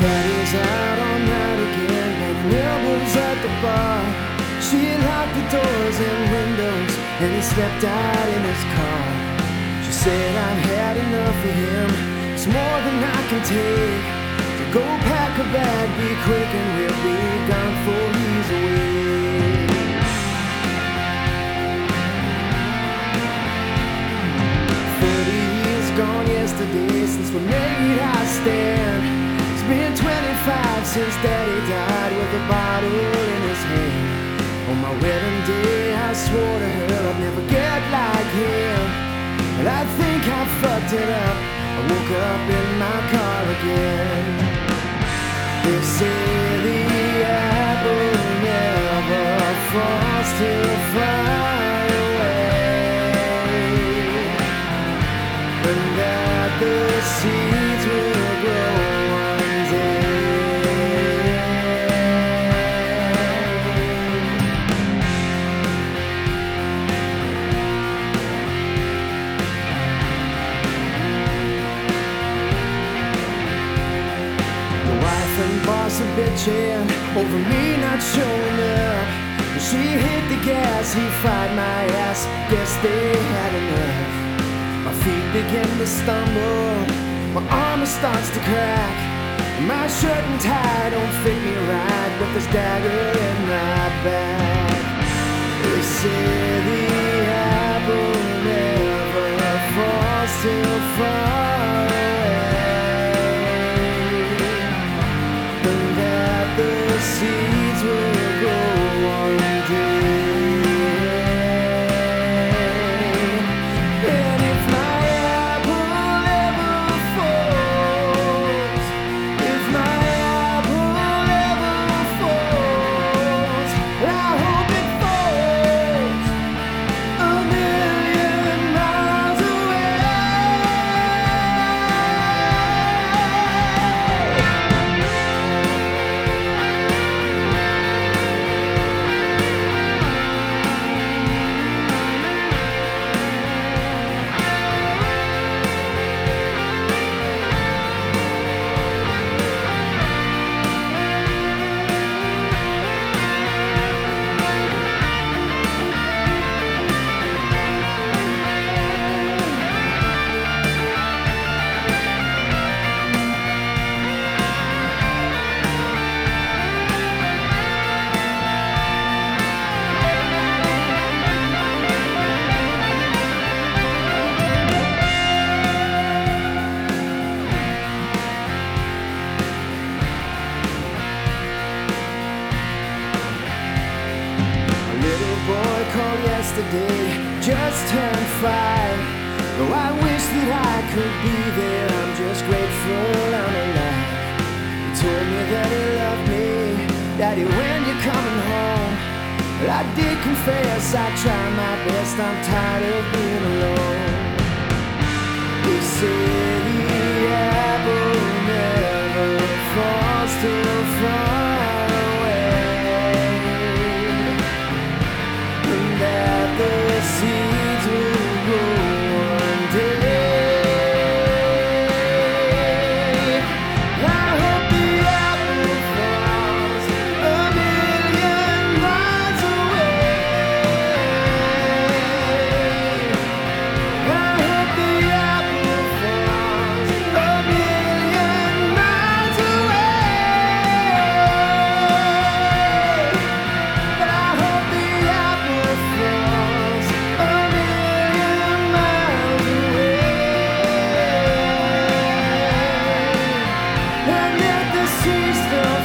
Daddy's out all night again, making elbows at the bar. She locked the doors and windows, and he stepped out in his car. She said, I've had enough of him, it's more than I can take. So go pack a bag, be quick, and we'll be gone before he's away. Thirty years gone yesterday since we made our stand. It's been 25 since Daddy died with a bottle in his hand. On my wedding day, I swore to her I'd never get like him. And I think I fucked it up. I woke up in my car again. They say the bitching over me not showing up. She hit the gas, he fired my ass. Guess they had enough. My feet begin to stumble, my armor starts to crack. My shirt and tie don't fit me right with this dagger in my back. They say the apple never falls too far yesterday just turned five. Though I wish that I could be there, I'm just grateful I'm alive. He told me that he loved me, Daddy, when you're coming home. Well, I did confess I try my best, I'm tired of being alone. He said. and let the seas go.